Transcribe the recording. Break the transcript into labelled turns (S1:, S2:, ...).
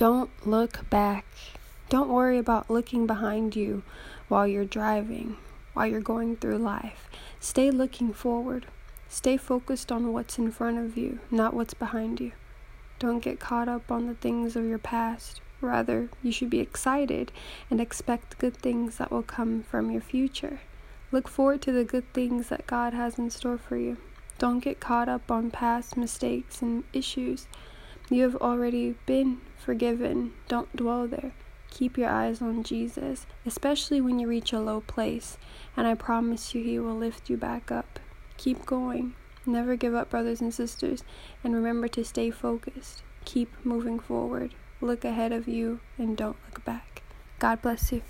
S1: Don't look back. Don't worry about looking behind you while you're driving, while you're going through life. Stay looking forward. Stay focused on what's in front of you, not what's behind you. Don't get caught up on the things of your past. Rather, you should be excited and expect good things that will come from your future. Look forward to the good things that God has in store for you. Don't get caught up on past mistakes and issues. You have already been forgiven. Don't dwell there. Keep your eyes on Jesus, especially when you reach a low place, and I promise you, He will lift you back up. Keep going. Never give up, brothers and sisters, and remember to stay focused. Keep moving forward. Look ahead of you and don't look back. God bless you.